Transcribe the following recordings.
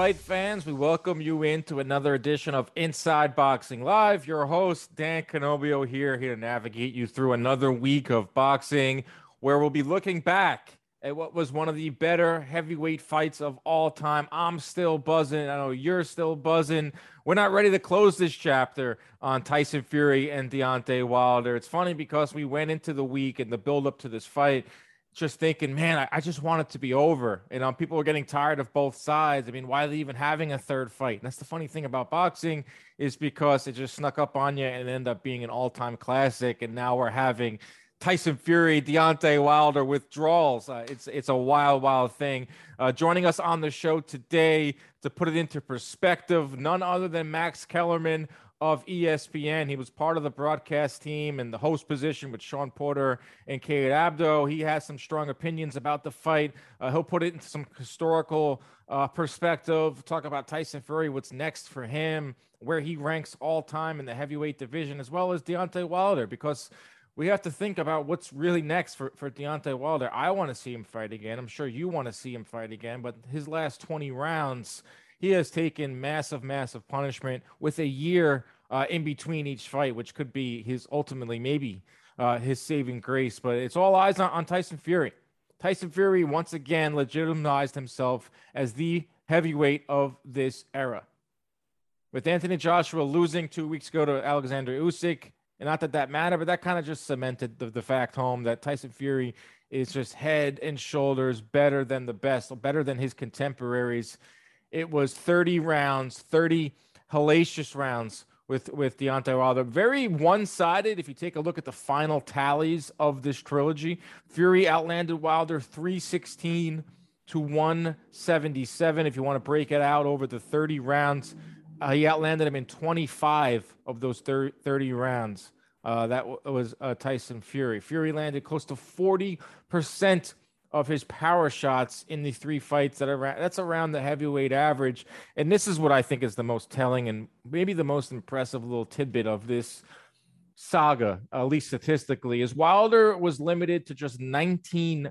Fight fans? We welcome you into another edition of Inside Boxing Live. Your host, Dan Canobbio, here, here to navigate you through another week of boxing where we'll be looking back at what was one of the better heavyweight fights of all time. I'm still buzzing. I know you're still buzzing. We're not ready to close this chapter on Tyson Fury and Deontay Wilder. It's funny because we went into the week and the build up to this fight just thinking, man, I, I, just want it to be over. You know, people are getting tired of both sides. I mean, why are they even having a third fight? And that's the funny thing about boxing is because it just snuck up on you and ended up being an all-time classic. And now we're having Tyson Fury, Deontay Wilder withdrawals. Uh, it's it's a wild, wild thing. Uh, joining us on the show today to put it into perspective, none other than Max Kellerman of ESPN. He was part of the broadcast team and the host position with Shawn Porter and Kate Abdo. He has some strong opinions about the fight. Uh, he'll put it into some historical uh, perspective, talk about Tyson Fury, what's next for him, where he ranks all time in the heavyweight division, as well as Deontay Wilder, because we have to think about what's really next for, for Deontay Wilder. I want to see him fight again. I'm sure you want to see him fight again, but his last 20 rounds – he has taken massive, massive punishment with a year uh, in between each fight, which could be his ultimately maybe uh, his saving grace. But it's all eyes on, on Tyson Fury. Tyson Fury once again legitimized himself as the heavyweight of this era. With Anthony Joshua losing two weeks ago to Alexander Usyk, and not that that mattered, but that kind of just cemented the, the fact home that Tyson Fury is just head and shoulders better than the best, better than his contemporaries it was 30 rounds, 30 hellacious rounds with with Deontay Wilder. Very one-sided. If you take a look at the final tallies of this trilogy, Fury outlanded Wilder 316 to 177. If you want to break it out over the 30 rounds, uh, he outlanded him in 25 of those 30 rounds. Uh, that w- was uh, Tyson Fury. Fury landed close to 40 percent of his power shots in the three fights that are that's around the heavyweight average. And this is what I think is the most telling and maybe the most impressive little tidbit of this saga, at least statistically, is Wilder was limited to just 19%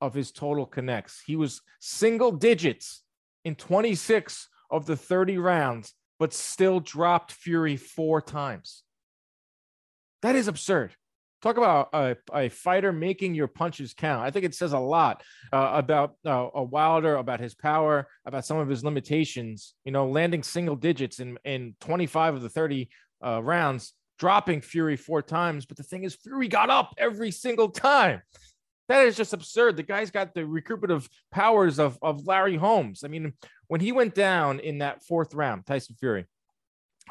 of his total connects. He was single digits in 26 of the 30 rounds, but still dropped Fury four times. That is absurd talk about a, a, fighter making your punches count. I think it says a lot uh, about uh, a Wilder, about his power, about some of his limitations. You know, landing single digits in in 25 of the 30 uh, rounds, dropping Fury four times. But the thing is, Fury got up every single time. That is just absurd. The guy's got the recuperative powers of, of Larry Holmes. I mean, when he went down in that fourth round, Tyson Fury,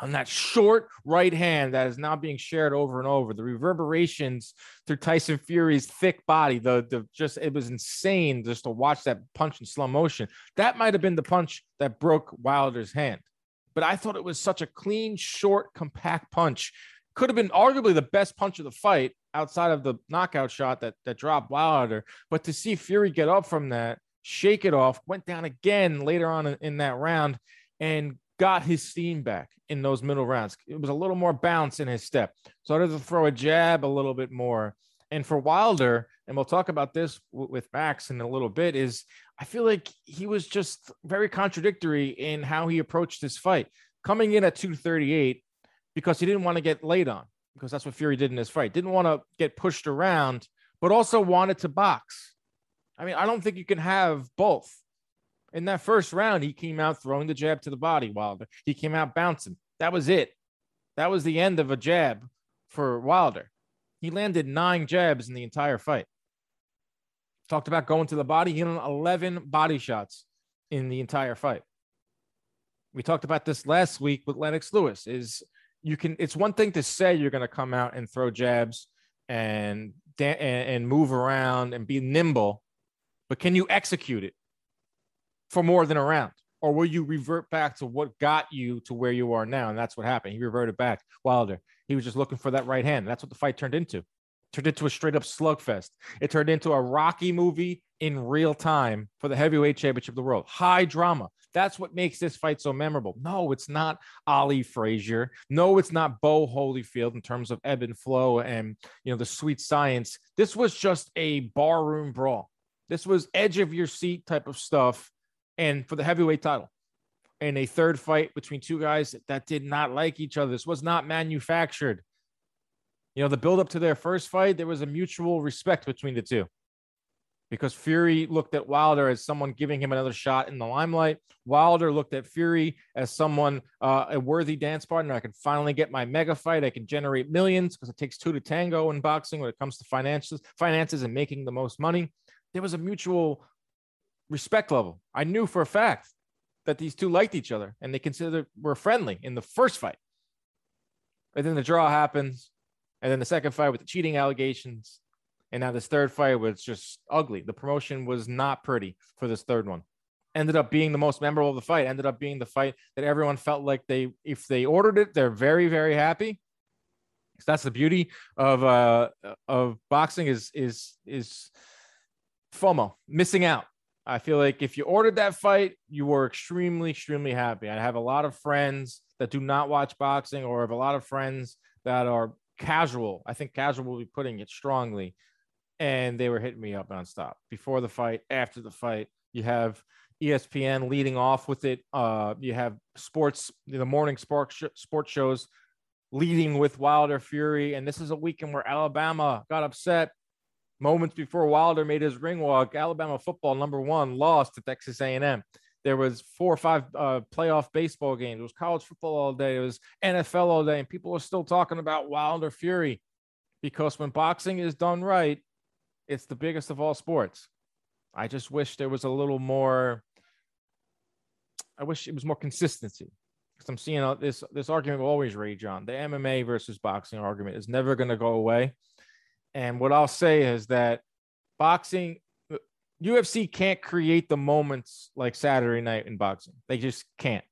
on that short right hand that is now being shared over and over. The reverberations through Tyson Fury's thick body, the the just it was insane just to watch that punch in slow motion. That might have been the punch that broke Wilder's hand. But I thought it was such a clean, short, compact punch. Could have been arguably the best punch of the fight outside of the knockout shot that that dropped Wilder. But to see Fury get up from that, shake it off, went down again later on in, in that round and got his steam back in those middle rounds. It was a little more bounce in his step. Started to throw a jab a little bit more. And for Wilder, and we'll talk about this w- with Max in a little bit, is I feel like he was just very contradictory in how he approached this fight. Coming in at 238 because he didn't want to get laid on, because that's what Fury did in this fight. Didn't want to get pushed around, but also wanted to box. I mean, I don't think you can have both. In that first round, he came out throwing the jab to the body, Wilder. He came out bouncing. That was it. That was the end of a jab for Wilder. He landed nine jabs in the entire fight. Talked about going to the body. He landed 11 body shots in the entire fight. We talked about this last week with Lennox Lewis. Is you can it's one thing to say you're going to come out and throw jabs and and move around and be nimble but can you execute it for more than a round? Or will you revert back to what got you to where you are now? And that's what happened. He reverted back. Wilder. He was just looking for that right hand. That's what the fight turned into. Turned into a straight up slugfest. It turned into a Rocky movie in real time for the heavyweight championship of the world. High drama. That's what makes this fight so memorable. No, it's not Ali Frazier. No, it's not Bowe Holyfield in terms of ebb and flow and you know the sweet science. This was just a barroom brawl. This was edge of your seat type of stuff, and for the heavyweight title. And a third fight between two guys that did not like each other. This was not manufactured. You know, the build up to their first fight, there was a mutual respect between the two because Fury looked at Wilder as someone giving him another shot in the limelight. Wilder looked at Fury as someone, uh, a worthy dance partner. I can finally get my mega fight. I can generate millions because it takes two to tango in boxing when it comes to finances, finances and making the most money. There was a mutual respect level. I knew for a fact that these two liked each other and they considered were friendly in the first fight. And then the draw happens. And then the second fight with the cheating allegations and now this third fight was just ugly. The promotion was not pretty for this third one. Ended up being the most memorable of the fight. Ended up being the fight that everyone felt like they, if they ordered it, they're very, very happy. So that's the beauty of uh of boxing is is is FOMO, missing out. I feel like if you ordered that fight, you were extremely, extremely happy. I have a lot of friends that do not watch boxing, or have a lot of friends that are casual. I think casual will be putting it strongly and they were hitting me up nonstop before the fight, after the fight. You have ESPN leading off with it. Uh, you have sports, the morning sports sh- sports shows leading with Wilder Fury, and this is a weekend where Alabama got upset moments before Wilder made his ring walk. Alabama football number one lost to Texas A&M. There was four or five uh, playoff baseball games. It was college football all day. It was NFL all day, and people are still talking about Wilder Fury because when boxing is done right, it's the biggest of all sports. I just wish there was a little more. I wish it was more consistency because I'm seeing this this argument will always rage on. The MMA versus boxing argument is never going to go away. And what I'll say is that boxing, UFC can't create the moments like Saturday night in boxing. They just can't.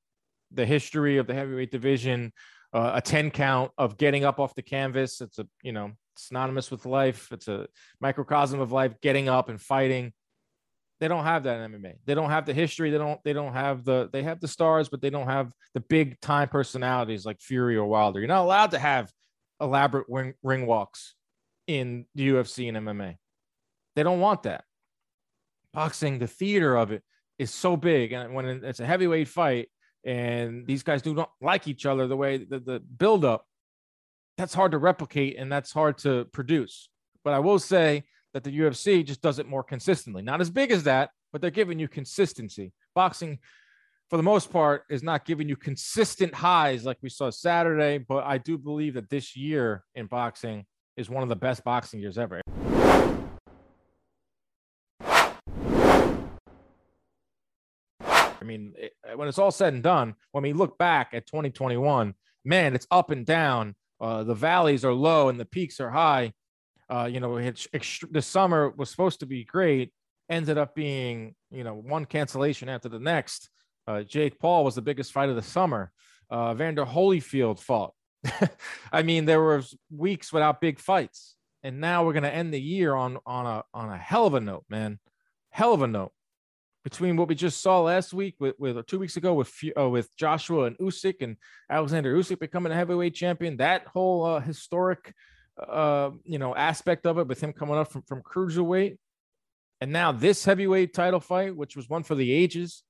The history of the heavyweight division, uh, a 10 count of getting up off the canvas. It's a, you know, synonymous with life. It's a microcosm of life, getting up and fighting. They don't have that in MMA. They don't have the history. They don't, they don't have the, they have the stars, but they don't have the big time personalities like Fury or Wilder. You're not allowed to have elaborate ring, ring walks in the UFC and MMA. They don't want that. Boxing, the theater of it is so big. And when it's a heavyweight fight, and these guys do not like each other the way the, the build up that's hard to replicate and that's hard to produce but i will say that the ufc just does it more consistently not as big as that but they're giving you consistency boxing for the most part is not giving you consistent highs like we saw saturday but i do believe that this year in boxing is one of the best boxing years ever I mean, it, when it's all said and done, when we look back at 2021, man, it's up and down. Uh, the valleys are low and the peaks are high. Uh, you know, it's ext- the summer was supposed to be great, ended up being, you know, one cancellation after the next. Uh, Jake Paul was the biggest fight of the summer. Uh, Evander Holyfield fought. I mean, there were weeks without big fights, and now we're going to end the year on on a on a hell of a note, man. Hell of a note between what we just saw last week with, with two weeks ago with uh, with Joshua and Usyk and Alexander Usyk becoming a heavyweight champion, that whole uh, historic uh, you know aspect of it with him coming up from from cruiserweight, and now this heavyweight title fight, which was one for the ages,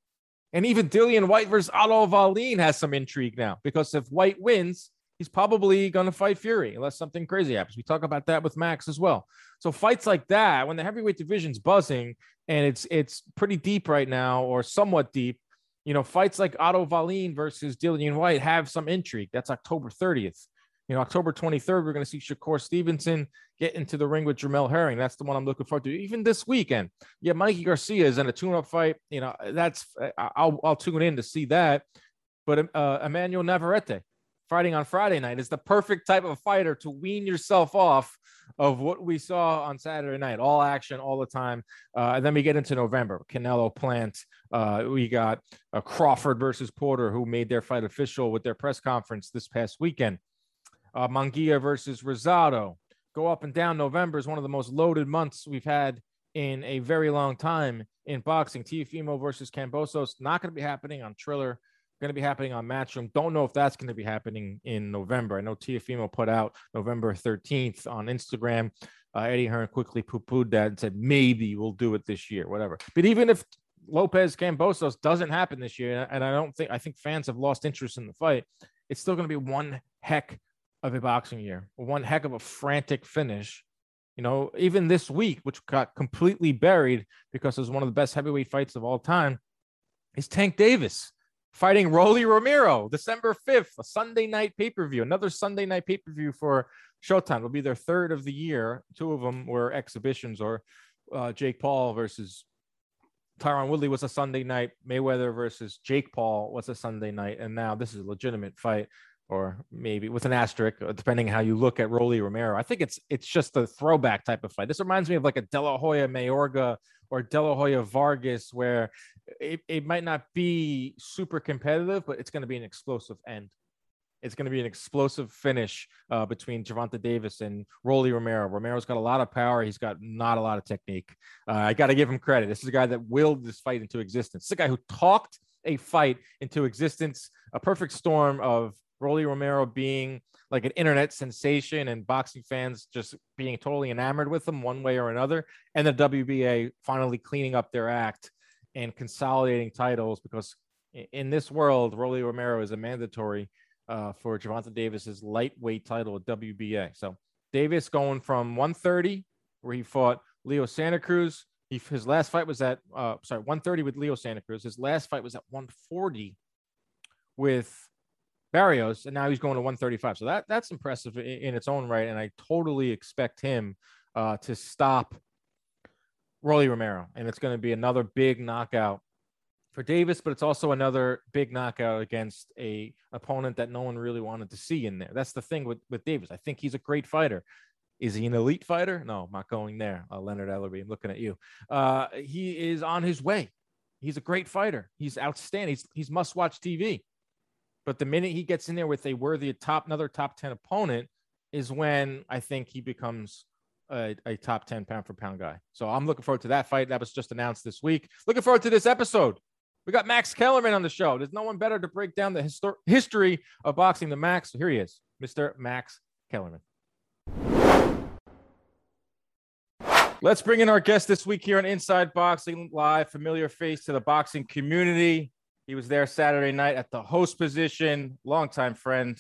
and even Dillian Whyte versus Otto Wallin has some intrigue now because if Whyte wins, he's probably going to fight Fury unless something crazy happens. We talk about that with Max as well. So fights like that, when the heavyweight division's buzzing and it's it's pretty deep right now, or somewhat deep, you know, fights like Otto Wallin versus Dillian Whyte have some intrigue. That's October 30th. You know, October 23rd, we're going to see Shakur Stevenson get into the ring with Jamel Herring. That's the one I'm looking forward to. Even this weekend, yeah, Mikey Garcia is in a tune-up fight. You know, that's I'll I'll tune in to see that. But uh, Emmanuel Navarrete fighting on Friday night is the perfect type of fighter to wean yourself off of what we saw on Saturday night, all action all the time. Uh, and then we get into November, Canelo Plant. Uh, we got uh, Crawford versus Porter, who made their fight official with their press conference this past weekend. Uh, Munguia versus Rosado. Go up and down. November is one of the most loaded months we've had in a very long time in boxing. Teofimo versus Kambosos, not going to be happening on Triller going to be happening on Matchroom. Don't know if that's going to be happening in November. I know Teofimo put out November 13th on Instagram. Uh, Eddie Hearn quickly poo pooed that and said, maybe we'll do it this year, whatever. But even if Lopez Kambosos doesn't happen this year, and I don't think, I think fans have lost interest in the fight, it's still going to be one heck of a boxing year, one heck of a frantic finish. You know, even this week, which got completely buried because it was one of the best heavyweight fights of all time, is Tank Davis fighting Rolly Romero December 5th, a Sunday night pay per view, another Sunday night pay per view for Showtime. It'll be their third of the year. Two of them were exhibitions, or uh, Jake Paul versus Tyron Woodley was a Sunday night. Mayweather versus Jake Paul was a Sunday night. And now this is a legitimate fight, or maybe with an asterisk, uh, depending how you look at Rolly Romero. I think it's it's just a throwback type of fight. This reminds me of like a De La Hoya Mayorga or De La Hoya Vargas, where it, it might not be super competitive, but it's going to be an explosive end. It's going to be an explosive finish uh, between Gervonta Davis and Rolly Romero. Romero's got a lot of power. He's got not a lot of technique. Uh, I got to give him credit. This is a guy that willed this fight into existence. It's a guy who talked a fight into existence, a perfect storm of Rolly Romero being like an internet sensation and boxing fans just being totally enamored with him one way or another, and the WBA finally cleaning up their act and consolidating titles because in this world, Rolly Romero is a mandatory uh, for Gervonta Davis's lightweight title at WBA. So Davis going from 130, where he fought Leo Santa Cruz. He, his last fight was at uh, sorry 130 with Leo Santa Cruz. His last fight was at 140 with Barrios, and now he's going to 135. So that that's impressive in, in its own right, and I totally expect him uh, to stop Rolly Romero, and it's going to be another big knockout for Davis, but it's also another big knockout against a opponent that no one really wanted to see in there. That's the thing with with Davis. I think he's a great fighter. Is he an elite fighter? No, I'm not going there. Uh, Leonard Ellerbe, I'm looking at you. Uh, he is on his way. He's a great fighter. He's outstanding. He's, he's must watch TV. But the minute he gets in there with a worthy top, another top 10 opponent, is when I think he becomes a, a, top 10 pound for pound guy. So I'm looking forward to that fight. That was just announced this week. Looking forward to this episode. We got Max Kellerman on the show. There's no one better to break down the histor- history of boxing than Max. So here he is, Mr. Max Kellerman. Let's bring in our guest this week here on Inside Boxing Live, familiar face to the boxing community. He was there Saturday night at the host position, longtime friend.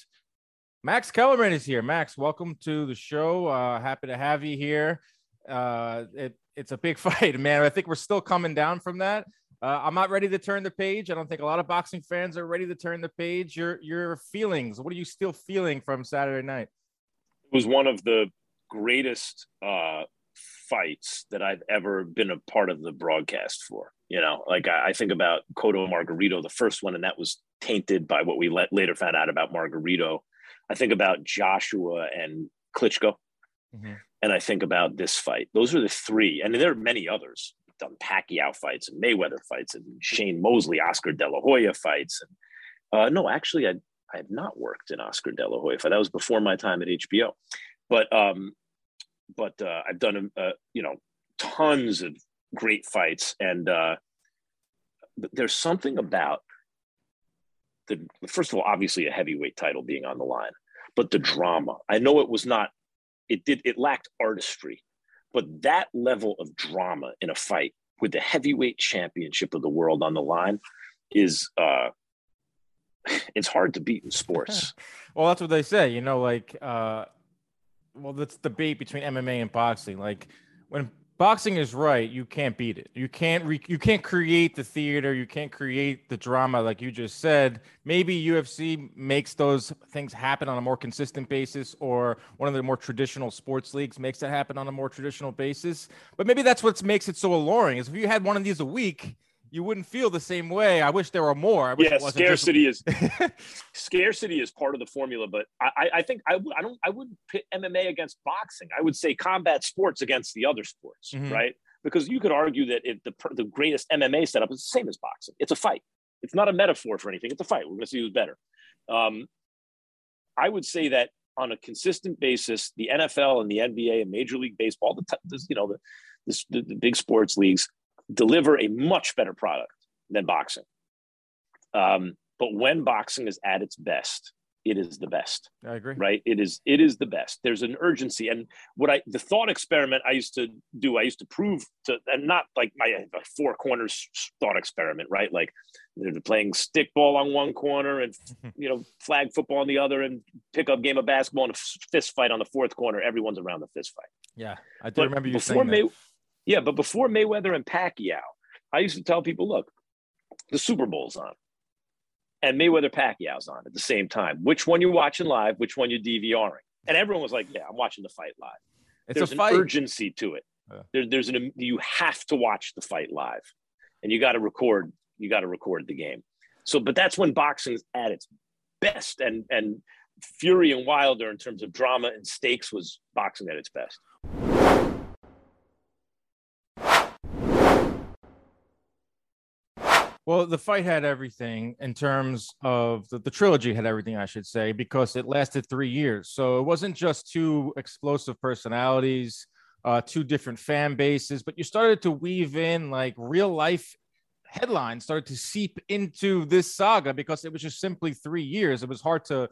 Max Kellerman is here. Max, welcome to the show. Uh, happy to have you here. Uh, it, it's a big fight, man. I think we're still coming down from that. Uh, I'm not ready to turn the page. I don't think a lot of boxing fans are ready to turn the page. Your your feelings. What are you still feeling from Saturday night? It was one of the greatest uh, fights that I've ever been a part of the broadcast for. You know, like I, I think about Cotto Margarito, the first one, and that was tainted by what we let, later found out about Margarito. I think about Joshua and Klitschko, mm-hmm. and I think about this fight. Those are the three, and there are many others. done Pacquiao fights and Mayweather fights and Shane Mosley, Oscar De La Hoya fights. And uh, no, actually, I I have not worked in Oscar De La Hoya fight. That was before my time at HBO. But um, but uh, I've done uh, you know tons of great fights. And uh, there's something about the, first of all, obviously a heavyweight title being on the line, but the drama. I know it was not, it did, it lacked artistry, but that level of drama in a fight with the heavyweight championship of the world on the line is, uh, it's hard to beat in sports. well, that's what they say, you know, like, uh, well, that's the debate between MMA and boxing. Like when boxing is right, you can't beat it. You can't re- you can't create the theater, you can't create the drama like you just said. Maybe UFC makes those things happen on a more consistent basis or one of the more traditional sports leagues makes that happen on a more traditional basis. But maybe that's what makes it so alluring is if you had one of these a week, you wouldn't feel the same way. I wish there were more. I yeah, scarcity just... is scarcity is part of the formula, but I, I think I, would I don't I wouldn't pit MMA against boxing. I would say combat sports against the other sports, mm-hmm. right? Because you could argue that if the the greatest MMA setup is the same as boxing. It's a fight. It's not a metaphor for anything. It's a fight. We're going to see who's better. Um, I would say that on a consistent basis, the NFL and the NBA and Major League Baseball, the, the you know the, the, the big sports leagues deliver a much better product than boxing. Um, but when boxing is at its best, it is the best. I agree. Right? It is it is the best. There's an urgency. And what I the thought experiment I used to do, I used to prove to and not like my four corners thought experiment, right? Like they're playing stickball on one corner and you know, flag football on the other and pick up game of basketball and a fist fight on the fourth corner. Everyone's around the fist fight. Yeah. I do but remember you saying May, that. Yeah, but before Mayweather and Pacquiao, I used to tell people, look, the Super Bowl's on and Mayweather Pacquiao's on at the same time. Which one you're watching live? Which one you're DVRing. And everyone was like, "Yeah, I'm watching the fight live." It's there's an urgency to it. Yeah. There, there's an you have to watch the fight live, and you got to record. You got to record the game. So, but that's when boxing's at its best, and and Fury and Wilder in terms of drama and stakes was boxing at its best. Well, the fight had everything in terms of the, the, trilogy had everything, I should say, because it lasted three years. So it wasn't just two explosive personalities, uh, two different fan bases, but you started to weave in like real life headlines started to seep into this saga because it was just simply three years. It was hard to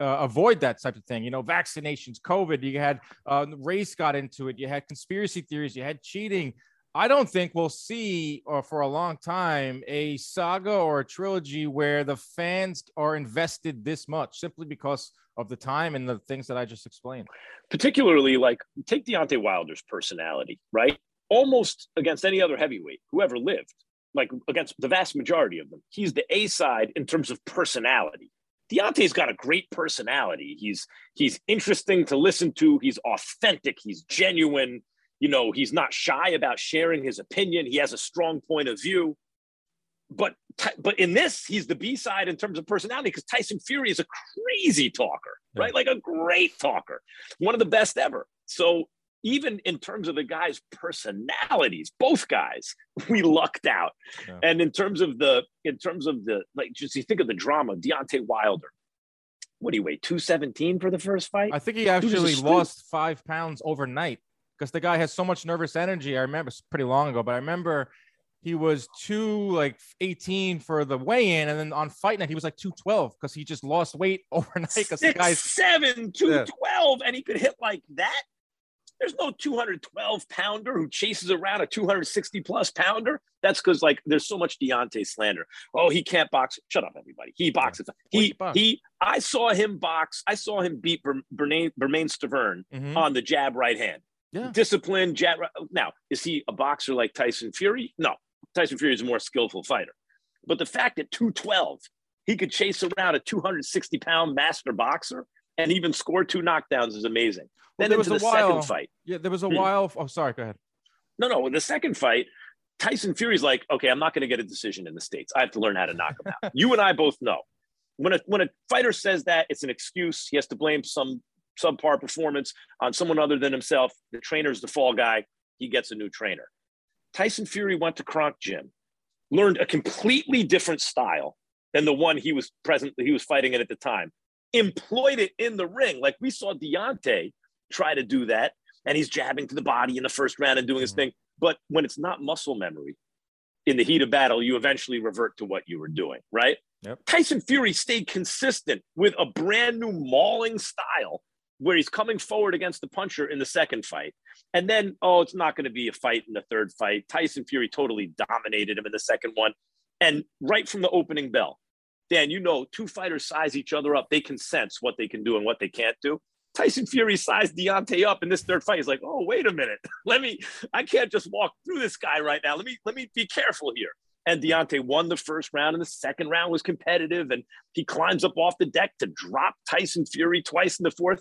uh, avoid that type of thing. You know, vaccinations, COVID, you had uh, race got into it, you had conspiracy theories, you had cheating. I don't think we'll see uh, for a long time a saga or a trilogy where the fans are invested this much simply because of the time and the things that I just explained. Particularly, like take Deontay Wilder's personality, right? Almost against any other heavyweight who ever lived, like against the vast majority of them. He's the A side in terms of personality. Deontay's got a great personality. He's he's interesting to listen to. He's authentic. He's genuine you know, he's not shy about sharing his opinion. He has a strong point of view. But but in this, he's the B side in terms of personality because Tyson Fury is a crazy talker, yeah. right? Like a great talker, one of the best ever. So even in terms of the guys' personalities, both guys, we lucked out. Yeah. And in terms of the, in terms of the, like, just you think of the drama, Deontay Wilder. What do you weigh? 217 for the first fight? I think he actually lost five pounds overnight because the guy has so much nervous energy. I remember it's pretty long ago, but I remember he was two like 18 for the weigh-in, and then on fight night he was like 212 because he just lost weight overnight. Because the guy's seven 212, yeah. and he could hit like that. There's no 212 pounder who chases around a 260 plus pounder. That's because like there's so much Deontay slander. Oh, he can't box. Shut up, everybody. He boxes. He he. I saw him box. I saw him beat Bermane Stiverne mm-hmm. on the jab right hand. Yeah. Disciplined, jet. Now, is he a boxer like Tyson Fury? No. Tyson Fury is a more skillful fighter. But the fact that 212, he could chase around a 260 pound master boxer and even score two knockdowns is amazing. Well, then there was a the while, second fight. Yeah, there was a hmm. while. Oh, sorry. Go ahead. No, no. In the second fight, Tyson Fury's like, okay, I'm not going to get a decision in the states. I have to learn how to knock him out. you and I both know when a when a fighter says that, it's an excuse. He has to blame some subpar performance on someone other than himself. The trainer's the fall guy. He gets a new trainer. Tyson Fury went to Kronk Gym, learned a completely different style than the one he was present he was fighting in at the time. Employed it in the ring, like we saw Deontay try to do that, and he's jabbing to the body in the first round and doing his mm-hmm. thing. But when it's not muscle memory, in the heat of battle, you eventually revert to what you were doing, right? Yep. Tyson Fury stayed consistent with a brand new mauling style where he's coming forward against the puncher in the second fight. And then, oh, it's not going to be a fight in the third fight. Tyson Fury totally dominated him in the second one. And right from the opening bell, Dan, you know, two fighters size each other up. They can sense what they can do and what they can't do. Tyson Fury sized Deontay up in this third fight. He's like, oh, wait a minute. Let me, I can't just walk through this guy right now. Let me, let me be careful here. And Deontay won the first round, and the second round was competitive. And he climbs up off the deck to drop Tyson Fury twice in the fourth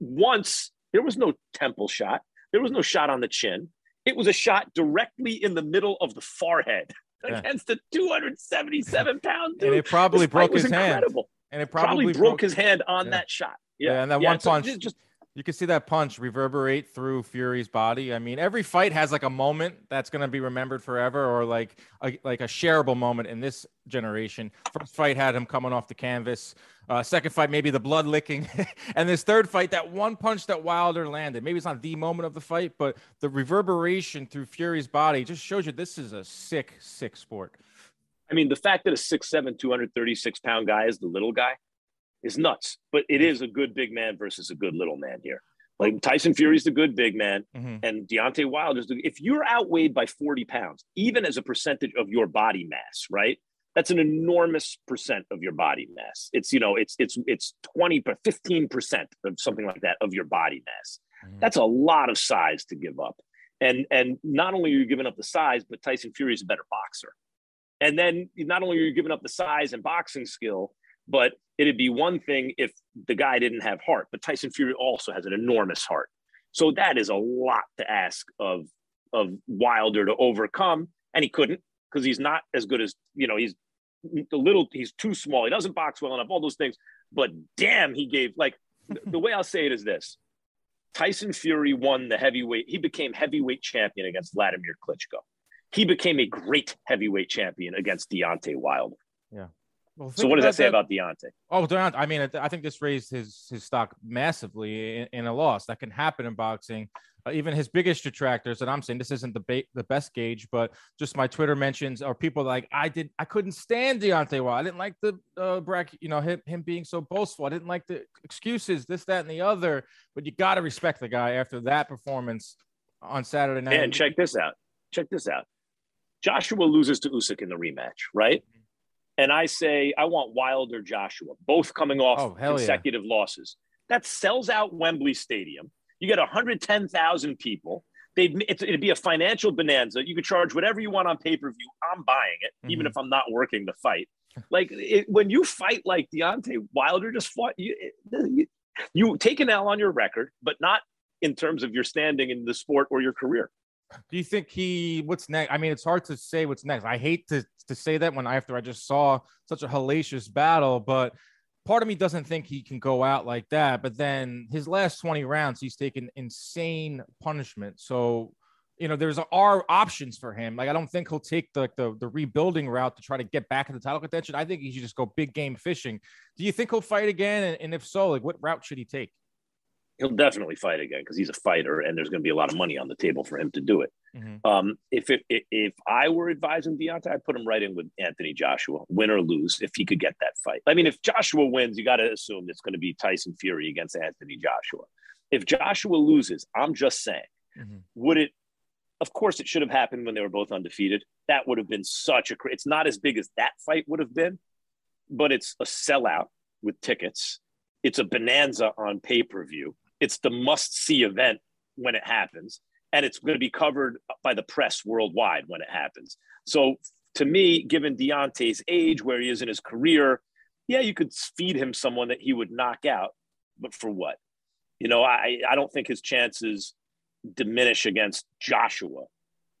once there was no temple shot, there was no shot on the chin. It was a shot directly in the middle of the forehead. yeah. against a 277 pound dude. And it probably this broke his incredible. hand. And it probably, probably broke, broke, his hand on yeah. that shot. Yeah, yeah and that one punch. Just, just you can see that punch reverberate through Fury's body. I mean, every fight has like a moment that's going to be remembered forever, or like a, like a shareable moment in this generation. First fight had him coming off the canvas. Uh, second fight, maybe the blood licking, and this third fight, that one punch that Wilder landed. Maybe it's not the moment of the fight, but the reverberation through Fury's body just shows you this is a sick, sick sport. I mean, the fact that a 6'7", 236 pound guy is the little guy is nuts. But it is a good big man versus a good little man here. Like Tyson Fury's the good big man, mm-hmm. and Deontay Wilder's the. If you're outweighed by 40 pounds, even as a percentage of your body mass, right? That's an enormous percent of your body mass. It's you know, it's it's it's 20 but 15 percent of something like that of your body mass. Mm-hmm. That's a lot of size to give up. And and not only are you giving up the size, but Tyson Fury is a better boxer. And then not only are you giving up the size and boxing skill, but it'd be one thing if the guy didn't have heart, but Tyson Fury also has an enormous heart. So that is a lot to ask of of Wilder to overcome, and he couldn't because he's not as good as you know. He's a little. He's too small. He doesn't box well enough. All those things. But damn, he gave like the way I'll say it is this: Tyson Fury won the heavyweight. He became heavyweight champion against Vladimir Klitschko. He became a great heavyweight champion against Deontay Wilder. Yeah. Well, so what does that say that. about Deontay? Oh, Deontay. I mean, I think this raised his his stock massively in, in a loss. That can happen in boxing. Uh, even his biggest detractors, and I'm saying this isn't the ba- the best gauge, but just my Twitter mentions are people like I did. I couldn't stand Deontay Wilder. I didn't like the uh, bracket, you know, him, him being so boastful. I didn't like the excuses, this, that, and the other. But you got to respect the guy after that performance on Saturday night. And check this out. Check this out. Joshua loses to Usyk in the rematch, right? Mm-hmm and I say I want Wilder Joshua, both coming off oh, consecutive yeah. losses. That sells out Wembley Stadium. You get 110,000 people. They'd, it'd be a financial bonanza. You could charge whatever you want on pay per view. I'm buying it, mm-hmm. even if I'm not working the fight. Like it, when you fight like Deontay Wilder just fought, you, you, you take an L on your record, but not in terms of your standing in the sport or your career. Do you think he what's next? I mean, it's hard to say what's next. I hate to to say that when after I just saw such a hellacious battle, but part of me doesn't think he can go out like that. But then his last 20 rounds, he's taken insane punishment. So, you know, there's are options for him. Like I don't think he'll take the, the the rebuilding route to try to get back in the title contention. I think he should just go big game fishing. Do you think he'll fight again? And, and if so, like what route should he take? He'll definitely fight again because he's a fighter and there's going to be a lot of money on the table for him to do it. Mm-hmm. Um, if, it, if I were advising Deontay, I'd put him right in with Anthony Joshua, win or lose, if he could get that fight. I mean, if Joshua wins, you got to assume it's going to be Tyson Fury against Anthony Joshua. If Joshua loses, I'm just saying, mm-hmm. would it? Of course, it should have happened when they were both undefeated. That would have been such a. It's not as big as that fight would have been, but it's a sellout with tickets. It's a bonanza on pay per view it's the must see event when it happens and it's going to be covered by the press worldwide when it happens. So to me given Deontay's age where he is in his career yeah you could feed him someone that he would knock out but for what? You know i i don't think his chances diminish against joshua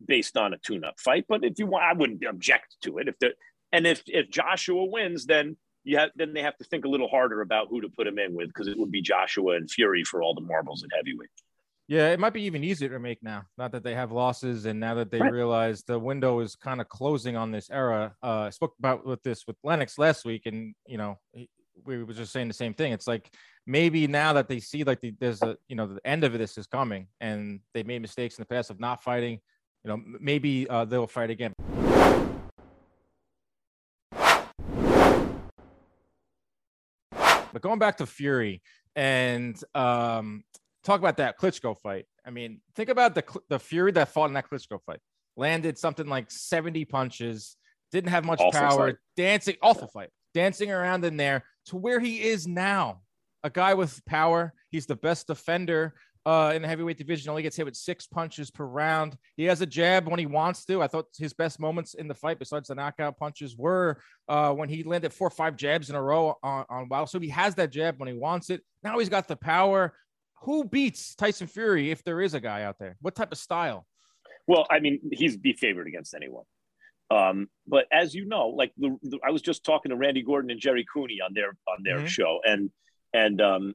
based on a tune-up fight but if you want i wouldn't object to it. If the and if if joshua wins then you have, then they have to think a little harder about who to put him in with because it would be Joshua and Fury for all the marbles at heavyweight. Yeah, it might be even easier to make now. Not that they have losses, and now that they right. realize the window is kind of closing on this era. Uh, I spoke about with this with Lennox last week, and you know we were just saying the same thing. It's like maybe now that they see like the, there's a you know the end of this is coming, and they made mistakes in the past of not fighting. You know, maybe uh, they'll fight again. But going back to Fury and um, talk about that Klitschko fight. I mean, think about the the Fury that fought in that Klitschko fight. Landed something like 70 punches, didn't have much awful power, fight. dancing, awful fight, dancing around in there to where he is now. A guy with power. He's the best defender uh, in the heavyweight division. Only gets hit with six punches per round. He has a jab when he wants to. I thought his best moments in the fight, besides the knockout punches, were uh, when he landed four or five jabs in a row on, on Wild. So he has that jab when he wants it. Now he's got the power. Who beats Tyson Fury if there is a guy out there? What type of style? Well, I mean, he's be favored against anyone. Um, but as you know, like the, the, I was just talking to Randy Gordon and Gerry Cooney on their on their mm-hmm. show, and and um,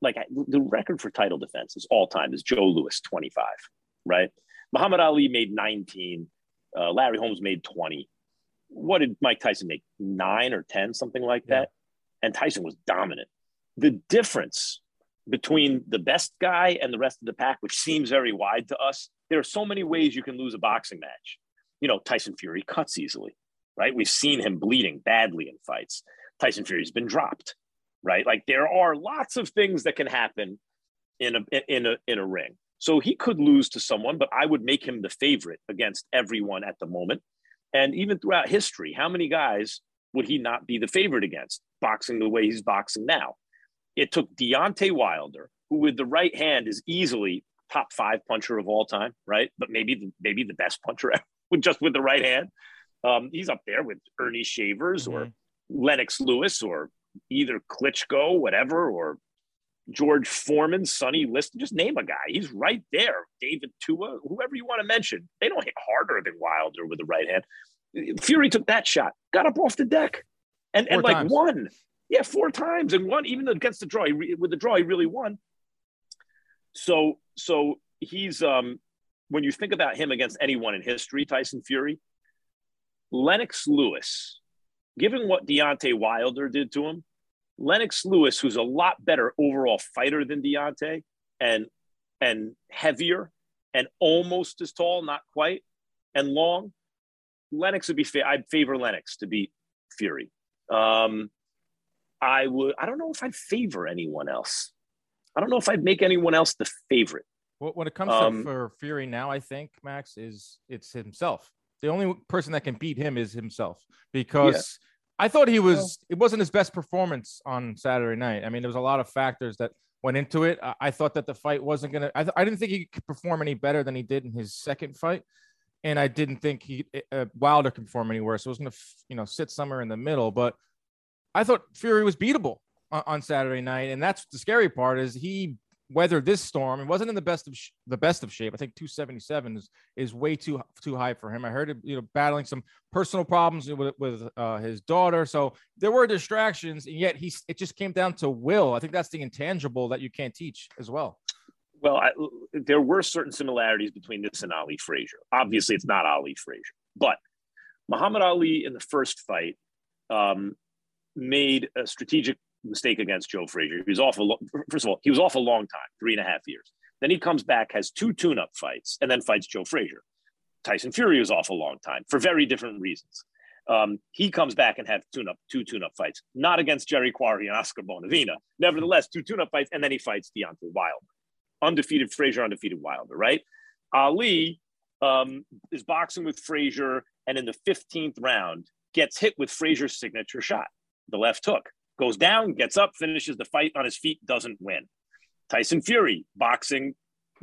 like the record for title defenses all time is Joe Louis, twenty five, right? Muhammad Ali made nineteen, uh, Larry Holmes made twenty. What did Mike Tyson make? Nine or ten, something like yeah. that. And Tyson was dominant. The difference between the best guy and the rest of the pack, which seems very wide to us, there are so many ways you can lose a boxing match you know, Tyson Fury cuts easily, right? We've seen him bleeding badly in fights. Tyson Fury's been dropped, right? Like there are lots of things that can happen in a in a in a ring. So he could lose to someone, but I would make him the favorite against everyone at the moment. And even throughout history, how many guys would he not be the favorite against boxing the way he's boxing now? It took Deontay Wilder, who with the right hand is easily top five puncher of all time, right? But maybe maybe the best puncher ever with just with the right hand. Um, he's up there with Ernie Shavers mm-hmm. or Lennox Lewis or either Klitschko, whatever, or George Foreman, Sonny Liston. Just name a guy. He's right there. David Tua, whoever you want to mention. They don't hit harder than Wilder with the right hand. Fury took that shot, got up off the deck, and, and like times. won. Yeah, four times and won. Even against the draw, he, with the draw, he really won. So, so he's um when you think about him against anyone in history, Tyson Fury, Lennox Lewis, given what Deontay Wilder did to him, Lennox Lewis, who's a lot better overall fighter than Deontay and and heavier and almost as tall, not quite, and long, Lennox would be. Fa- I'd favor Lennox to beat Fury. Um, I would. I don't know if I'd favor anyone else. I don't know if I'd make anyone else the favorite. Well, when it comes um, to for Fury now, I think Max is it's himself. The only person that can beat him is himself because. I thought he was. It wasn't his best performance on Saturday night. I mean, there was a lot of factors that went into it. I, I thought that the fight wasn't gonna. I, th- I didn't think he could perform any better than he did in his second fight, and I didn't think he uh, Wilder could perform any worse. So it was gonna, you know, sit somewhere in the middle. But I thought Fury was beatable on, on Saturday night, and that's the scary part is he weather this storm. It wasn't in the best of sh- the best of shape. I think 277 is is way too too high for him. I heard it, you know, battling some personal problems with with uh, his daughter. So there were distractions, and yet he it just came down to will. I think that's the intangible that you can't teach as well. Well, I, there were certain similarities between this and Ali Frazier. Obviously, it's not Ali Frazier, but Muhammad Ali in the first fight um, made a strategic mistake against Joe Frazier. He was off a lo- first of all, he was off a long time, three and a half years. Then he comes back, has two tune-up fights, and then fights Joe Frazier. Tyson Fury was off a long time for very different reasons. Um, he comes back and have tune-up two tune-up fights, not against Jerry Quarry and Oscar Bonavena. Nevertheless, two tune-up fights, and then he fights Deontay Wilder, undefeated Frazier, undefeated Wilder. Right? Ali um, is boxing with Frazier, and in the 15th round, gets hit with Frazier's signature shot, the left hook goes down, gets up, finishes the fight on his feet, doesn't win. Tyson Fury boxing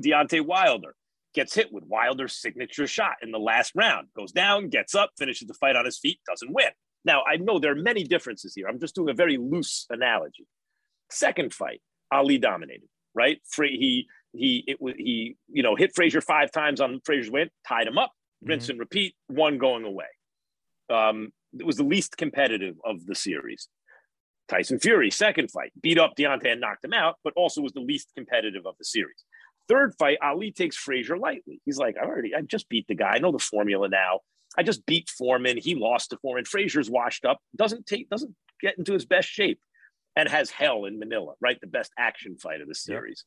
Deontay Wilder gets hit with Wilder's signature shot in the last round, goes down, gets up, finishes the fight on his feet, doesn't win. Now, I know there are many differences here. I'm just doing a very loose analogy. Second fight, Ali dominated, right? He he it was he you know hit Frazier five times on Frazier's win, tied him up, rinse mm-hmm. and repeat, one going away. Um, it was the least competitive of the series. Tyson Fury, second fight, beat up Deontay and knocked him out, but also was the least competitive of the series. Third fight, Ali takes Frazier lightly. He's like, I already, I just beat the guy. I know the formula now. I just beat Foreman. He lost to Foreman. Frazier's washed up, doesn't take, doesn't get into his best shape, and has hell in Manila, right? The best action fight of the series.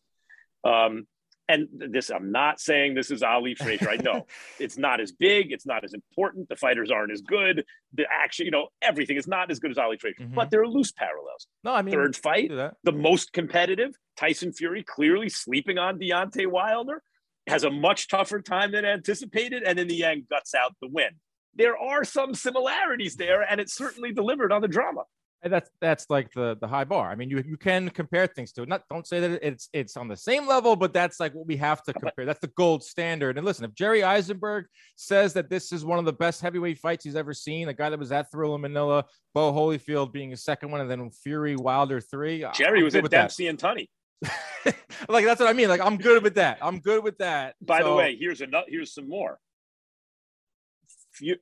Yep. Um, and this i'm not saying this is ali frazier. I know. It's not as big. It's not as important. The fighters aren't as good. The action you know everything is not as good as ali frazier. Mm-hmm. but there are loose parallels. No i mean third fight the most competitive tyson fury clearly sleeping on Deontay wilder has a much tougher time than anticipated and in the end guts out the win. There are some similarities there and it certainly delivered on the drama and that's that's like the the high bar. I mean, you you can compare things to it. Not don't say that it's it's on the same level, but that's like what we have to compare. That's the gold standard. And listen, if Jerry Izenberg says that this is one of the best heavyweight fights he's ever seen, a guy that was at Thrilla Manila, Bowe Holyfield being a second one, and then Fury Wilder three. Jerry I'm was at Dempsey that. and Tunney. like that's what I mean. Like I'm good with that. I'm good with that. By so, the way, here's another. Here's some more.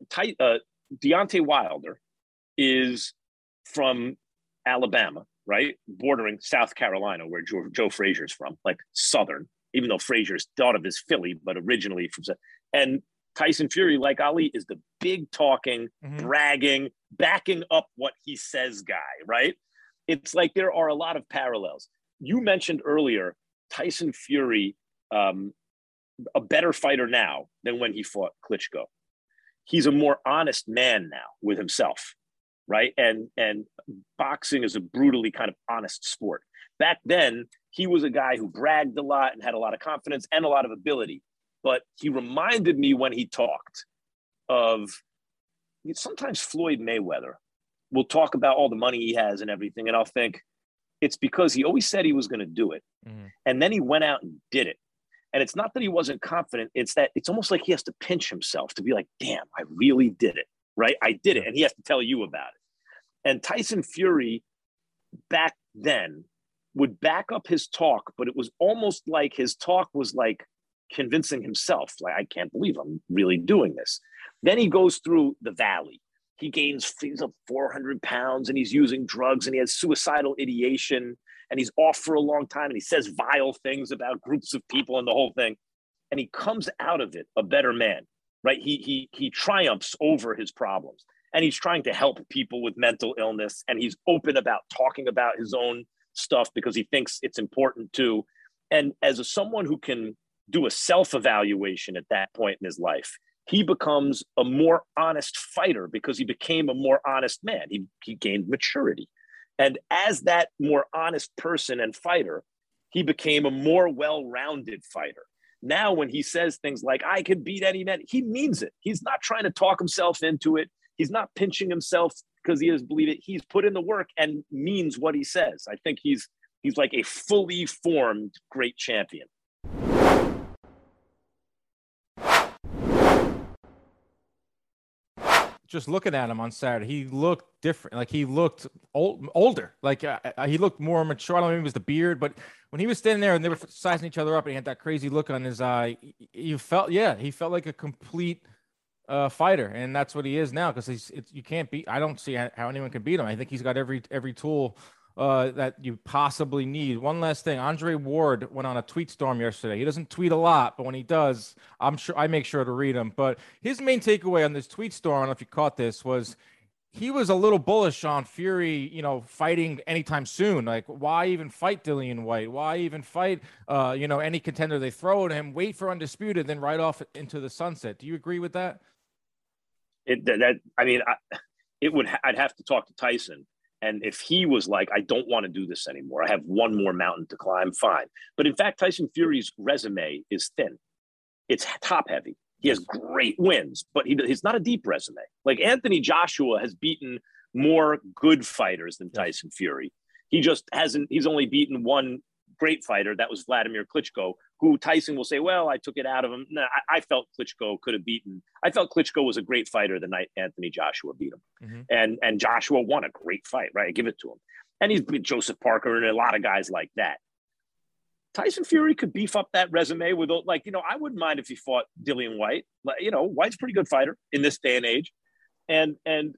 Tight. uh, Deontay Wilder is from Alabama, right? Bordering South Carolina, where Joe, Joe Frazier's from, like Southern, even though Frazier's thought of as Philly, but originally from. And Tyson Fury, like Ali, is the big talking, mm-hmm. bragging, backing up what he says guy, right? It's like there are a lot of parallels. You mentioned earlier Tyson Fury, um, a better fighter now than when he fought Klitschko. He's a more honest man now with himself, right? And and boxing is a brutally kind of honest sport. Back then, he was a guy who bragged a lot and had a lot of confidence and a lot of ability but he reminded me when he talked of sometimes Floyd Mayweather will talk about all the money he has and everything. And I'll think it's because he always said he was going to do it. Mm-hmm. And then he went out and did it. And it's not that he wasn't confident, it's that it's almost like he has to pinch himself to be like, damn, I really did it. Right. I did it. And he has to tell you about it. And Tyson Fury back then would back up his talk, but it was almost like his talk was like convincing himself, like, I can't believe I'm really doing this. Then he goes through the valley. He gains, he's up 400 pounds and he's using drugs and he has suicidal ideation and he's off for a long time and he says vile things about groups of people and the whole thing. And he comes out of it a better man, right? He, he, he triumphs over his problems and he's trying to help people with mental illness and he's open about talking about his own stuff because he thinks it's important too. And as a, someone who can do a self evaluation at that point in his life. He becomes a more honest fighter because he became a more honest man. He, he gained maturity. And as that more honest person and fighter, he became a more well rounded fighter. Now, when he says things like, I can beat any man, he means it. He's not trying to talk himself into it. He's not pinching himself because he doesn't believe it. He's put in the work and means what he says. I think he's he's like a fully formed great champion. just looking at him on Saturday, he looked different. Like he looked old, older. Like uh, uh he looked more mature. I don't know if it was the beard, but when he was standing there and they were sizing each other up, and he had that crazy look on his eye, you felt, yeah, he felt like a complete uh, fighter, and that's what he is now. Because he's, you can't beat. I don't see how anyone can beat him. I think he's got every every tool uh, that you possibly need. One last thing, Andre Ward went on a tweet storm yesterday. He doesn't tweet a lot, but when he does, I'm sure I make sure to read him. But his main takeaway on this tweet storm, I don't know if you caught this, was he was a little bullish on Fury, you know, fighting anytime soon. Like, why even fight Dillian Whyte? Why even fight, uh, you know, any contender they throw at him? Wait for undisputed, then right off into the sunset. Do you agree with that? It that I mean, I, it would. I'd have to talk to Tyson and if he was like, I don't want to do this anymore, I have one more mountain to climb, fine. But in fact, Tyson Fury's resume is thin, it's top heavy. He has great wins, but he, he's not a deep resume. Like Anthony Joshua has beaten more good fighters than Tyson Fury. He just hasn't, he's only beaten one great fighter. That was Vladimir Klitschko, who Tyson will say, well, I took it out of him. No, I, I, felt Klitschko could have beaten. I felt Klitschko was a great fighter the night Anthony Joshua beat him. Mm-hmm. And, and Joshua won a great fight, right? I give it to him. And he's beat Joseph Parker and a lot of guys like that. Tyson Fury could beef up that resume with, like, you know, I wouldn't mind if he fought Dillian Whyte. You know, Whyte's pretty good fighter in this day and age. And, and,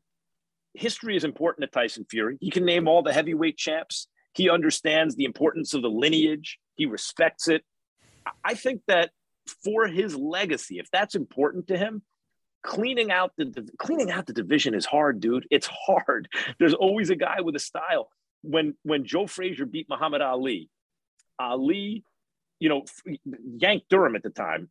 history is important to Tyson Fury. He can name all the heavyweight champs. He understands the importance of the lineage. He respects it. I think that for his legacy, if that's important to him, cleaning out the cleaning out the division is hard, dude. It's hard. There's always a guy with a style. When when Joe Frazier beat Muhammad Ali, Ali, you know, Yank Durham at the time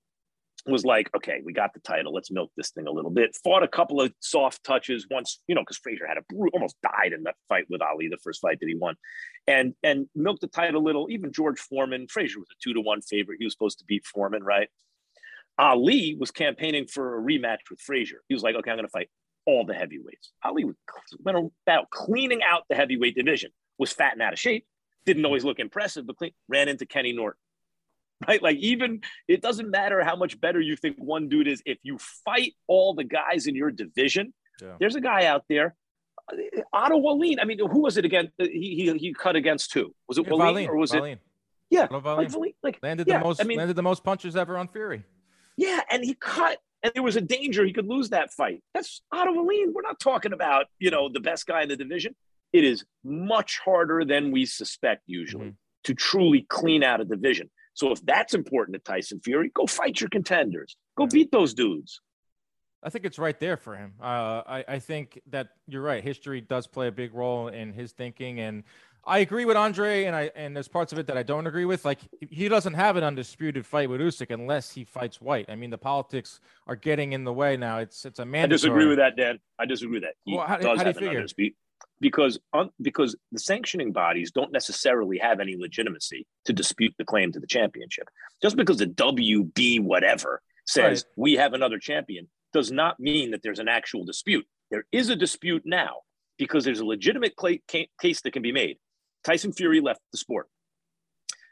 was like, okay, we got the title. Let's milk this thing a little bit. Fought a couple of soft touches once, you know, because Frazier had a almost died in that fight with Ali, the first fight that he won, and and milked the title a little. Even George Foreman, Frazier was a two to one favorite. He was supposed to beat Foreman, right? Ali was campaigning for a rematch with Frazier. He was like, okay, I'm going to fight all the heavyweights. Ali went about cleaning out the heavyweight division. Was fat and out of shape. Didn't always look impressive, but clean, ran into Kenny Norton right? Like even it doesn't matter how much better you think one dude is. If you fight all the guys in your division, yeah. there's a guy out there. Otto Wallin. I mean, who was it again? He he, he cut against who? Was it yeah, Wallin, or was Wallin. it? Yeah, like, like landed yeah, the most I mean, landed the most punches ever on Fury. Yeah, and he cut and there was a danger he could lose that fight. That's Otto Wallin. We're not talking about, you know, the best guy in the division. It is much harder than we suspect usually mm-hmm. to truly clean out a division. So if that's important to Tyson Fury, go fight your contenders. Go yeah. beat those dudes. I think it's right there for him. Uh, I, I think that you're right. History does play a big role in his thinking, and I agree with Andre, and I and there's parts of it that I don't agree with. Like he doesn't have an undisputed fight with Usyk unless he fights Whyte. I mean, the politics are getting in the way now. It's it's a mandatory. I disagree with that, Dan. I disagree with that. He well, how, does how do you figure? Undispute because un, because the sanctioning bodies don't necessarily have any legitimacy to dispute the claim to the championship. Just because the WB whatever says right. we have another champion does not mean that there's an actual dispute. There is a dispute now because there's a legitimate case that can be made. Tyson Fury left the sport,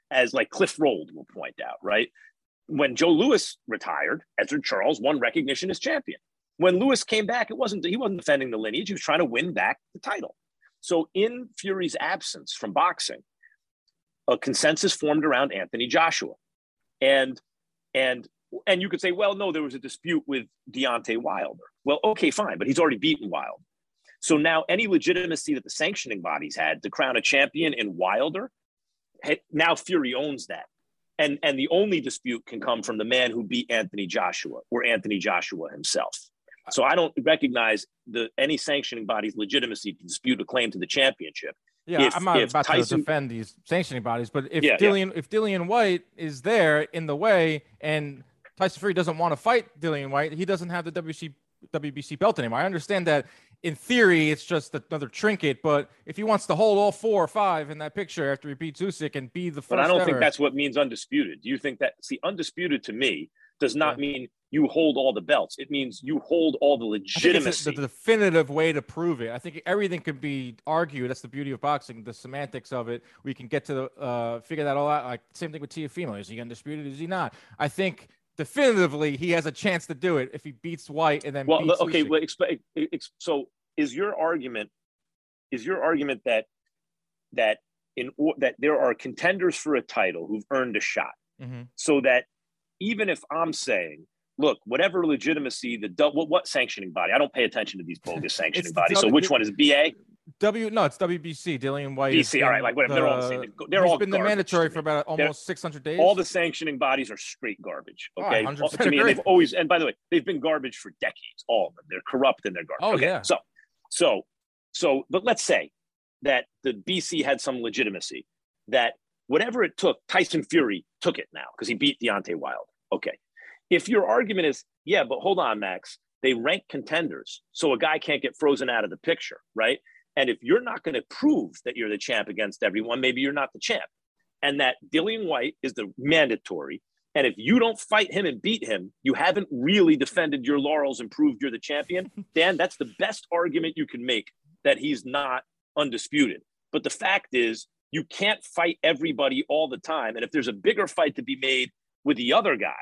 as like Cliff Rold will point out, right? When Joe Louis retired, Ezzard Charles won recognition as champion. When Louis came back, it wasn't he wasn't defending the lineage; he was trying to win back the title. So, in Fury's absence from boxing, a consensus formed around Anthony Joshua, and and and you could say, well, no, there was a dispute with Deontay Wilder. Well, okay, fine, but he's already beaten Wilder. So now any legitimacy that the sanctioning bodies had to crown a champion in Wilder, now Fury owns that. And, and the only dispute can come from the man who beat Anthony Joshua or Anthony Joshua himself. So I don't recognize the any sanctioning body's legitimacy to dispute a claim to the championship. Yeah, if, I'm not about Tyson, to defend these sanctioning bodies, but if yeah, Dillian yeah. if Dillian Whyte is there in the way and Tyson Fury doesn't want to fight Dillian Whyte, he doesn't have the WC WBC belt anymore. I understand that in theory it's just another trinket, but if he wants to hold all four or five in that picture after he beats Usyk and be the first, but I don't ever, think that's what means undisputed. Do you think that? See, undisputed to me does not mean you hold all the belts. It means you hold all the legitimacy. the definitive way to prove it. I think everything can be argued. That's the beauty of boxing, the semantics of it. We can get to the uh, figure that all out. Like same thing with Teofimo. Is he undisputed? Is he not? I think definitively he has a chance to do it if he beats Whyte and then. Well, okay. Well, exp- exp- so is your argument? Is your argument that that in that there are contenders for a title who've earned a shot, mm-hmm. so that even if I'm saying look, whatever legitimacy the what, what sanctioning body? I don't pay attention to these bogus sanctioning bodies. W, so which one is BA? W no, it's WBC. Dillian Whyte. BC. All right, like whatever. The, they're all the same. They're all been the mandatory for about almost 600 days. All the sanctioning bodies are straight garbage. Oh, okay, oh, to me, they've always and by the way, they've been garbage for decades. All of them. They're corrupt and they're garbage. Oh okay, yeah. So, so, so, but let's say that the BC had some legitimacy. That whatever it took, Tyson Fury took it now because he beat Deontay Wilder. Okay, if your argument is, yeah, but hold on, Max, they rank contenders. So a guy can't get frozen out of the picture, right? And if you're not going to prove that you're the champ against everyone, maybe you're not the champ. And that Dillian Whyte is the mandatory. And if you don't fight him and beat him, you haven't really defended your laurels and proved you're the champion. Dan, that's the best argument you can make that he's not undisputed. But the fact is, you can't fight everybody all the time. And if there's a bigger fight to be made with the other guy,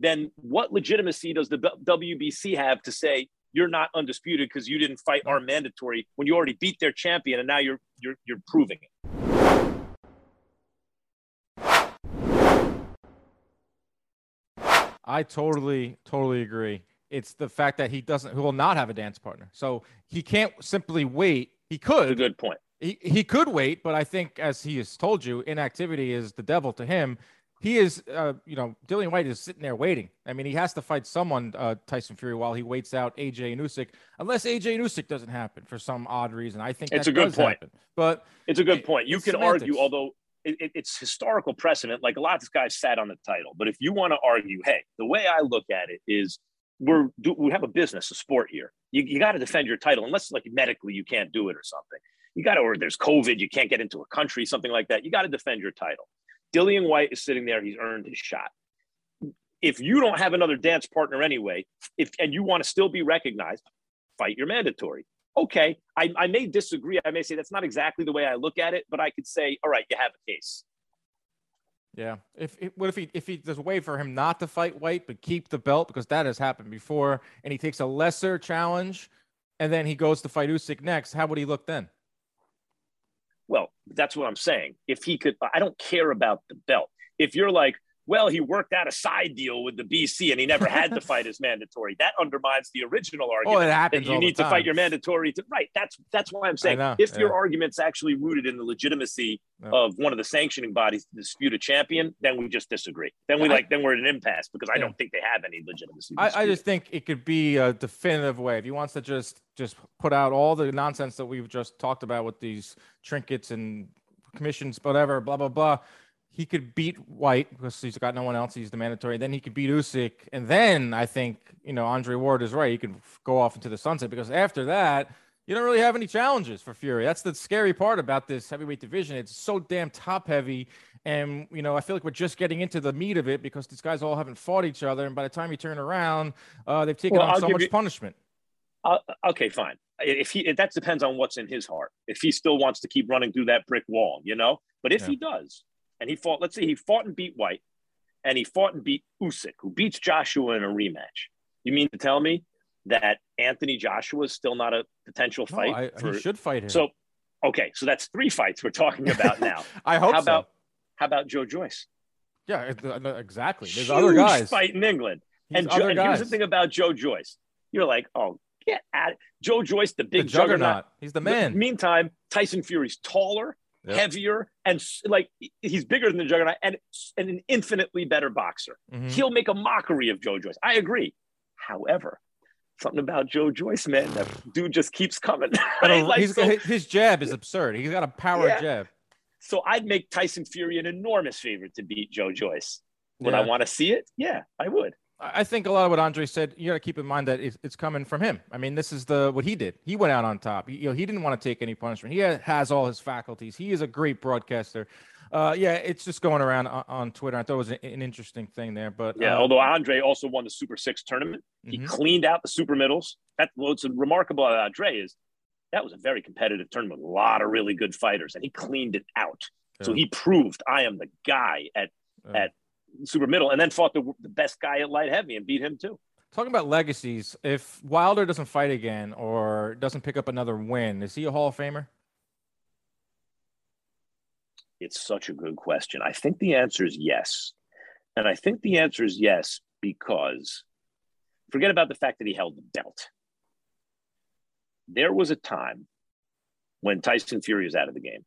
then what legitimacy does the WBC have to say you're not undisputed because you didn't fight our mandatory when you already beat their champion and now you're you're you're proving it. I totally totally agree. It's the fact that he doesn't he will not have a dance partner. So he can't simply wait. He could. That's a good point. He, he could wait, but I think as he has told you, inactivity is the devil to him he is, uh, you know, Dillian Whyte is sitting there waiting. I mean, he has to fight someone, uh, Tyson Fury, while he waits out AJ and Usyk, unless AJ and Usyk doesn't happen for some odd reason. I think it's a good point. Happen. But it's a good point. You can semantics. argue, although it, it, it's historical precedent. Like a lot of these guys sat on the title, but if you want to argue, hey, the way I look at it is we're do, we have a business, a sport here. You, you got to defend your title, unless like medically you can't do it or something. You got to, or there's COVID, you can't get into a country, something like that. You got to defend your title. Dillian Whyte is sitting there. He's earned his shot. If you don't have another dance partner anyway, if and you want to still be recognized, fight your mandatory. Okay, I, I may disagree. I may say that's not exactly the way I look at it, but I could say, all right, you have a case. Yeah. If, what if he if he there's a way for him not to fight Whyte but keep the belt because that has happened before, and he takes a lesser challenge, and then he goes to fight Usyk next. How would he look then? Well, that's what I'm saying. If he could, I don't care about the belt. If you're like, well, he worked out a side deal with the BC and he never had to fight his mandatory. That undermines the original argument. Oh, it happens. That you need to fight your mandatory. To, right. That's that's why I'm saying if yeah. your argument's actually rooted in the legitimacy yeah. of one of the sanctioning bodies to dispute a champion, then we just disagree. Then we I, like then we're at an impasse because I don't think they have any legitimacy. I, I, just think it could be a definitive way if he wants to just just put out all the nonsense that we've just talked about with these trinkets and commissions, whatever, blah blah blah he could beat Whyte because he's got no one else. He's the mandatory. Then he could beat Usyk, and then I think you know Andre Ward is right. He could go off into the sunset because after that, you don't really have any challenges for Fury. That's the scary part about this heavyweight division. It's so damn top heavy, and you know I feel like we're just getting into the meat of it because these guys all haven't fought each other, and by the time you turn around, uh, they've taken well, on I'll so much you, punishment. Uh, okay, fine. If he if that depends on what's in his heart. If he still wants to keep running through that brick wall, you know. But if yeah. he does, and he fought, let's say he fought and beat Whyte, and he fought and beat Usyk, who beats Joshua in a rematch. You mean to tell me that Anthony Joshua is still not a potential fight? No, I, for, he should fight him. So, okay, so that's three fights we're talking about now. I hope how so. About, how about Joe Joyce? Yeah, exactly. There's Huge other guys. fight in England. and, jo- and here's the thing about Joe Joyce. You're like, oh, get at it. Joe Joyce, the big the juggernaut. juggernaut. He's the man. The, meantime, Tyson Fury's taller, yep. heavier, and like he's bigger than the Juggernaut and, and an infinitely better boxer. Mm-hmm. He'll make a mockery of Joe Joyce. I agree. However, something about Joe Joyce, man, that dude just keeps coming. Right? like, so, his jab is absurd. He's got a power yeah. jab. So I'd make Tyson Fury an enormous favorite to beat Joe Joyce. Would yeah. I want to see it? Yeah, I would. I think a lot of what Andre said, you got to keep in mind that it's, coming from him. I mean, this is the what he did. He went out on top. He, you know, he didn't want to take any punishment. He has all his faculties. He is a great broadcaster. Uh, yeah, it's just going around on, on, Twitter. I thought it was an, an interesting thing there. But yeah, um, although Andre also won the Super Six tournament, he mm-hmm. cleaned out the super middles. That what's remarkable about Andre is that was a very competitive tournament, a lot of really good fighters, and he cleaned it out. Yeah. So he proved I am the guy at yeah. at super middle, and then fought the, the best guy at light heavy and beat him too. Talking about legacies, if Wilder doesn't fight again or doesn't pick up another win, is he a Hall of Famer? It's such a good question. I think the answer is yes. And I think the answer is yes because forget about the fact that he held the belt. There was a time when Tyson Fury was out of the game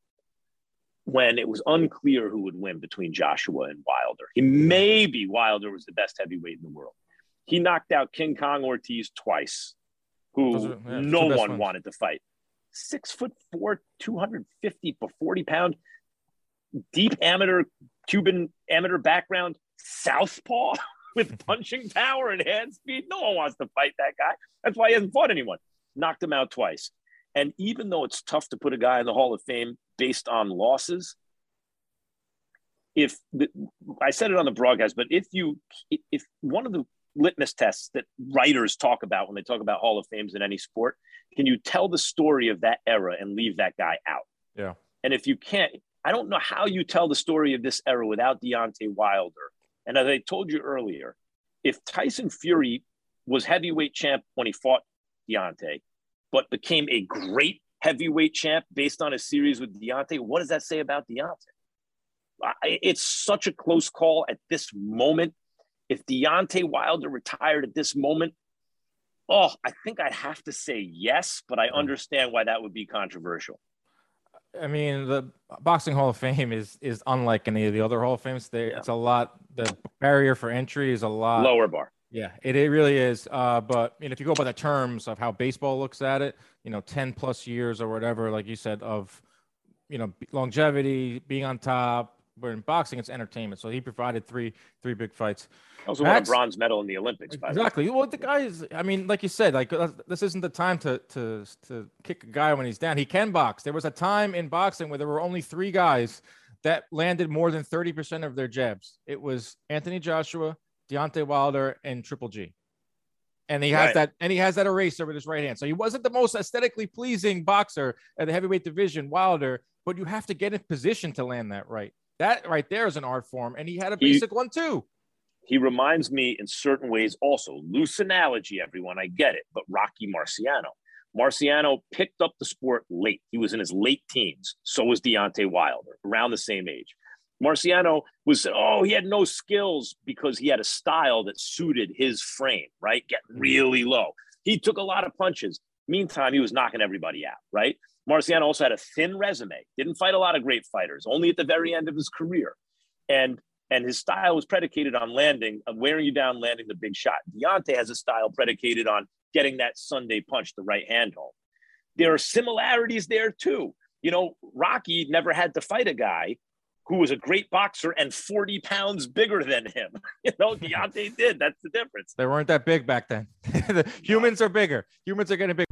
when it was unclear who would win between Joshua and Wilder. He maybe Wilder was the best heavyweight in the world. He knocked out King Kong Ortiz twice, who are, yeah, no one ones. wanted to fight. Six foot four, 250 for 40 pound, deep amateur, Cuban amateur background, southpaw with punching power and hand speed. No one wants to fight that guy. That's why he hasn't fought anyone. Knocked him out twice. And even though it's tough to put a guy in the Hall of Fame based on losses, if the, I said it on the broadcast, but if you, if one of the litmus tests that writers talk about when they talk about Hall of Fames in any sport, can you tell the story of that era and leave that guy out? Yeah. And if you can't, I don't know how you tell the story of this era without Deontay Wilder. And as I told you earlier, if Tyson Fury was heavyweight champ when he fought Deontay, but became a great heavyweight champ based on a series with Deontay. What does that say about Deontay? It's such a close call at this moment. If Deontay Wilder retired at this moment, oh, I think I'd have to say yes, but I understand why that would be controversial. I mean, the Boxing Hall of Fame is is unlike any of the other Hall of Fames. They, yeah. It's a lot. The barrier for entry is a lot lower bar. Yeah, it, it really is. Uh, but you know, if you go by the terms of how baseball looks at it, you know, 10 plus years or whatever, like you said, of, you know, longevity, being on top, but in boxing, it's entertainment. So he provided three, three big fights. Also Max, won a bronze medal in the Olympics. exactly. Well, the guy is, I mean, like you said, like uh, this isn't the time to, to, to kick a guy when he's down. He can box. There was a time in boxing where there were only three guys that landed more than 30% of their jabs. It was Anthony Joshua, Deontay Wilder, and Triple G. And he has right. that, and he has that eraser with his right hand. So he wasn't the most aesthetically pleasing boxer at the heavyweight division, Wilder, but you have to get in position to land that right. That right there is an art form, and he had a basic he, one too. He reminds me in certain ways also, loose analogy, everyone, I get it, but Rocky Marciano. Marciano picked up the sport late. He was in his late teens. So was Deontay Wilder, around the same age Marciano was oh he had no skills because he had a style that suited his frame, right? Get mm-hmm. really low. He took a lot of punches. Meantime, he was knocking everybody out, right? Marciano also had a thin resume. Didn't fight a lot of great fighters. Only at the very end of his career, and and his style was predicated on landing, on wearing you down, landing the big shot. Deontay has a style predicated on getting that Sunday punch, the right hand home. There are similarities there too. You know, Rocky never had to fight a guy who was a great boxer and 40 pounds bigger than him. You know, Deontay did. That's the difference. They weren't that big back then. the humans are bigger. Humans are getting big.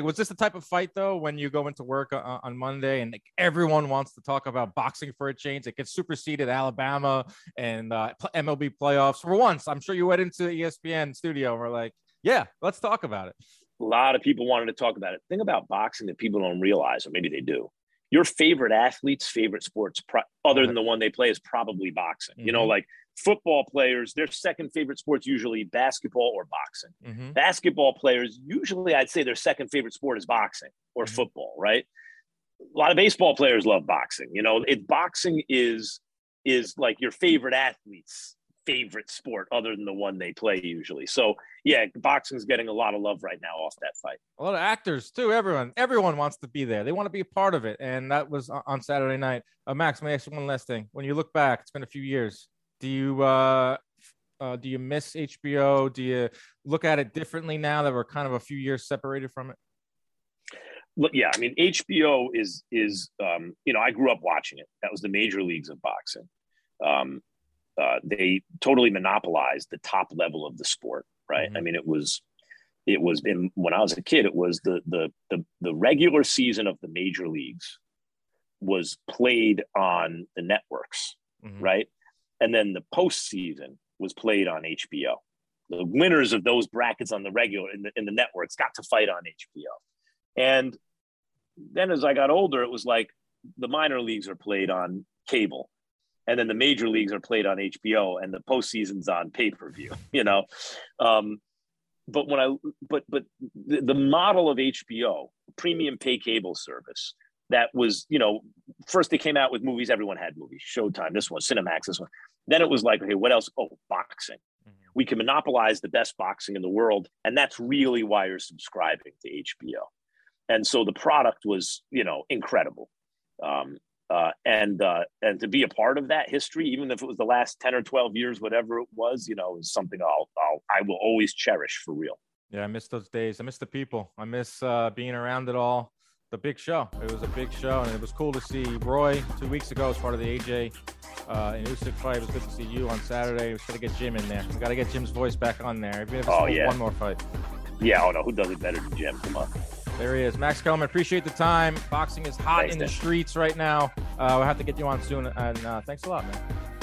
Was this the type of fight though when you go into work uh, on Monday and like, everyone wants to talk about boxing for a change? It gets superseded Alabama and uh, MLB playoffs. For once, I'm sure you went into the ESPN studio and were like, "Yeah, let's talk about it." A lot of people wanted to talk about it. The thing about boxing that people don't realize, or maybe they do, your favorite athlete's favorite sports, pro- other than the one they play, is probably boxing. Mm-hmm. You know, mm-hmm. like football players, their second favorite sports usually basketball or boxing. Mm-hmm. Basketball players, usually I'd say their second favorite sport is boxing or mm-hmm. football, right? A lot of baseball players love boxing. You know, it boxing is is like your favorite athlete's favorite sport other than the one they play usually. So yeah, boxing's getting a lot of love right now off that fight. A lot of actors too. Everyone, everyone wants to be there. They want to be a part of it, and that was on Saturday night. Uh, Max, may I ask you one last thing? When you look back, it's been a few years do you uh, uh, do you miss HBO? Do you look at it differently now that we're kind of a few years separated from it? Look, yeah, I mean HBO is is um, you know I grew up watching it. That was the major leagues of boxing. Um, uh, they totally monopolized the top level of the sport, right? Mm-hmm. I mean, it was it was in, when I was a kid. It was the the the the regular season of the major leagues was played on the networks, mm-hmm. right? and then the postseason was played on HBO. The winners of those brackets on the regular in the, in the networks got to fight on HBO. And then as I got older, it was like the minor leagues are played on cable, and then the major leagues are played on HBO, and the postseason's on pay per view. You know, um, but when I but but the, the model of HBO, premium pay cable service, that was, you know, first they came out with movies, everyone had movies, Showtime, this one, Cinemax, this one. Then it was like, okay, what else? Oh, boxing. Mm-hmm. We can monopolize the best boxing in the world. And that's really why you're subscribing to HBO. And so the product was, you know, incredible. Um, uh, and uh, and to be a part of that history, even if it was the last ten or twelve years, whatever it was, you know, is something I'll, I'll I will always cherish for real. Yeah, I miss those days. I miss the people. I miss uh, being around it all the big show. It was a big show, and it was cool to see Roy two weeks ago as part of the AJ uh, and Usyk fight. It was good to see you on Saturday. We got to get Jim in there. We got to get Jim's voice back on there. Even if it's oh, yeah. one more fight. Yeah, oh no, who does it better than Jim? Come on. There he is, Max Kellerman. Appreciate the time. Boxing is hot thanks, in the streets right now. Uh, we'll have to get you on soon, and uh, thanks a lot, man.